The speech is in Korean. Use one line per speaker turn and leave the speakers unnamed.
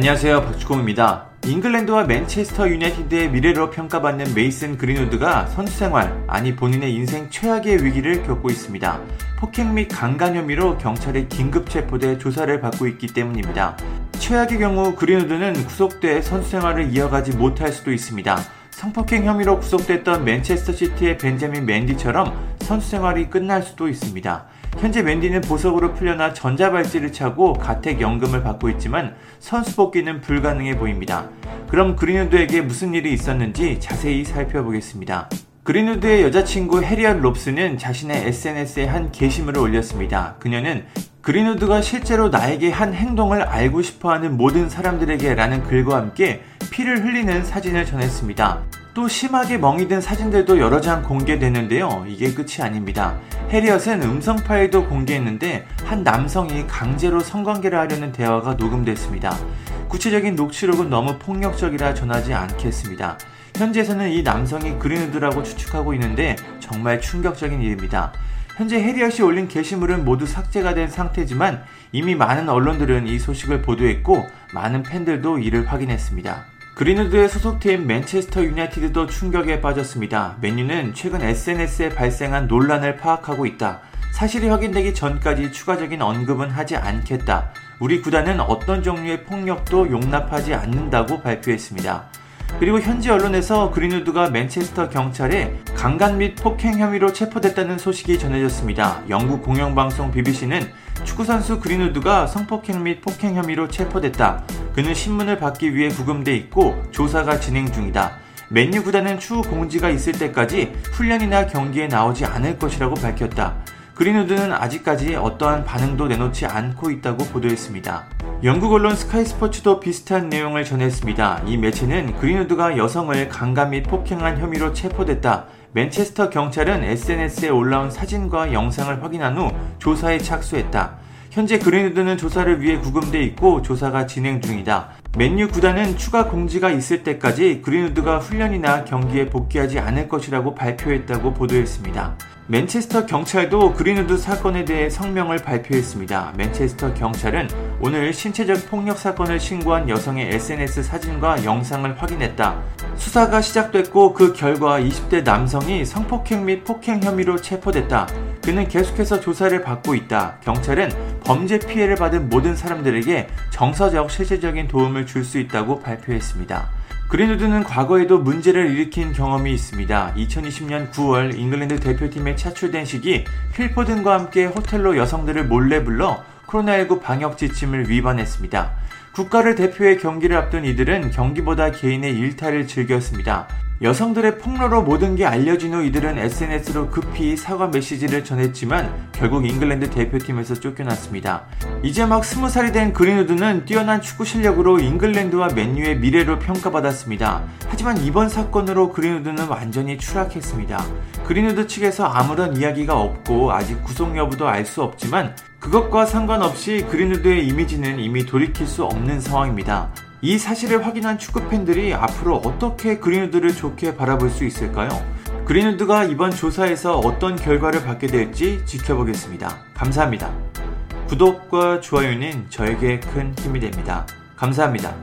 안녕하세요 박주공입니다. 잉글랜드와 맨체스터 유나이티드의 미래로 평가받는 메이슨 그린우드가 선수 생활, 아니 본인의 인생 최악의 위기를 겪고 있습니다. 폭행 및 강간 혐의로 경찰에 긴급 체포돼 조사를 받고 있기 때문입니다. 최악의 경우 그린우드는 구속돼 선수 생활을 이어가지 못할 수도 있습니다. 성폭행 혐의로 구속됐던 맨체스터 시티의 벤자민 맨디처럼 선수 생활이 끝날 수도 있습니다. 현재 맨디는 보석으로 풀려나 전자발찌를 차고 가택연금을 받고 있지만 선수 복귀는 불가능해 보입니다. 그럼 그린우드에게 무슨 일이 있었는지 자세히 살펴보겠습니다. 그린우드의 여자친구 해리얼 롭스는 자신의 SNS에 한 게시물을 올렸습니다. 그녀는 그린우드가 실제로 나에게 한 행동을 알고 싶어 하는 모든 사람들에게 라는 글과 함께 피를 흘리는 사진을 전했습니다. 또 심하게 멍이 든 사진들도 여러 장 공개되는데요. 이게 끝이 아닙니다. 해리엇은 음성 파일도 공개했는데 한 남성이 강제로 성관계를 하려는 대화가 녹음됐습니다. 구체적인 녹취록은 너무 폭력적이라 전하지 않겠습니다. 현지에서는 이 남성이 그린우드라고 추측하고 있는데 정말 충격적인 일입니다. 현재 해리엇이 올린 게시물은 모두 삭제가 된 상태지만 이미 많은 언론들은 이 소식을 보도했고 많은 팬들도 이를 확인했습니다. 그린우드의 소속팀 맨체스터 유나이티드도 충격에 빠졌습니다. 맨유는 최근 SNS에 발생한 논란을 파악하고 있다. 사실이 확인되기 전까지 추가적인 언급은 하지 않겠다. 우리 구단은 어떤 종류의 폭력도 용납하지 않는다고 발표했습니다. 그리고 현지 언론에서 그린우드가 맨체스터 경찰에 강간 및 폭행 혐의로 체포됐다는 소식이 전해졌습니다. 영국 공영방송 BBC는 축구선수 그린우드가 성폭행 및 폭행 혐의로 체포됐다. 그는 신문을 받기 위해 구금돼 있고 조사가 진행 중이다. 맨유 구단은 추후 공지가 있을 때까지 훈련이나 경기에 나오지 않을 것이라고 밝혔다. 그린우드는 아직까지 어떠한 반응도 내놓지 않고 있다고 보도했습니다. 영국 언론 스카이 스포츠도 비슷한 내용을 전했습니다. 이 매체는 그린우드가 여성을 강간 및 폭행한 혐의로 체포됐다. 맨체스터 경찰은 SNS에 올라온 사진과 영상을 확인한 후 조사에 착수했다. 현재 그린우드는 조사를 위해 구금돼 있고 조사가 진행 중이다. 맨유 구단은 추가 공지가 있을 때까지 그린우드가 훈련이나 경기에 복귀하지 않을 것이라고 발표했다고 보도했습니다. 맨체스터 경찰도 그린우드 사건에 대해 성명을 발표했습니다. 맨체스터 경찰은 오늘 신체적 폭력 사건을 신고한 여성의 SNS 사진과 영상을 확인했다. 수사가 시작됐고 그 결과 20대 남성이 성폭행 및 폭행 혐의로 체포됐다. 그는 계속해서 조사를 받고 있다. 경찰은 범죄 피해를 받은 모든 사람들에게 정서적, 실질적인 도움을 줄 수 있다고 발표했습니다. 그린우드는 과거에도 문제를 일으킨 경험이 있습니다. 2020년 9월 잉글랜드 대표팀에 차출된 시기 필포든과 함께 호텔로 여성들을 몰래 불러 코로나19 방역 지침을 위반했습니다. 국가를 대표해 경기를 앞둔 이들은 경기보다 개인의 일탈을 즐겼습니다. 여성들의 폭로로 모든 게 알려진 후 이들은 SNS로 급히 사과 메시지를 전했지만 결국 잉글랜드 대표팀에서 쫓겨났습니다. 이제 막 스무 살이 된 그린우드는 뛰어난 축구 실력으로 잉글랜드와 맨유의 미래로 평가받았습니다. 하지만 이번 사건으로 그린우드는 완전히 추락했습니다. 그린우드 측에서 아무런 이야기가 없고 아직 구속 여부도 알 수 없지만 그것과 상관없이 그린우드의 이미지는 이미 돌이킬 수 없는 상황입니다. 이 사실을 확인한 축구 팬들이 앞으로 어떻게 그린우드를 좋게 바라볼 수 있을까요? 그린우드가 이번 조사에서 어떤 결과를 받게 될지 지켜보겠습니다. 감사합니다. 구독과 좋아요는 저에게 큰 힘이 됩니다. 감사합니다.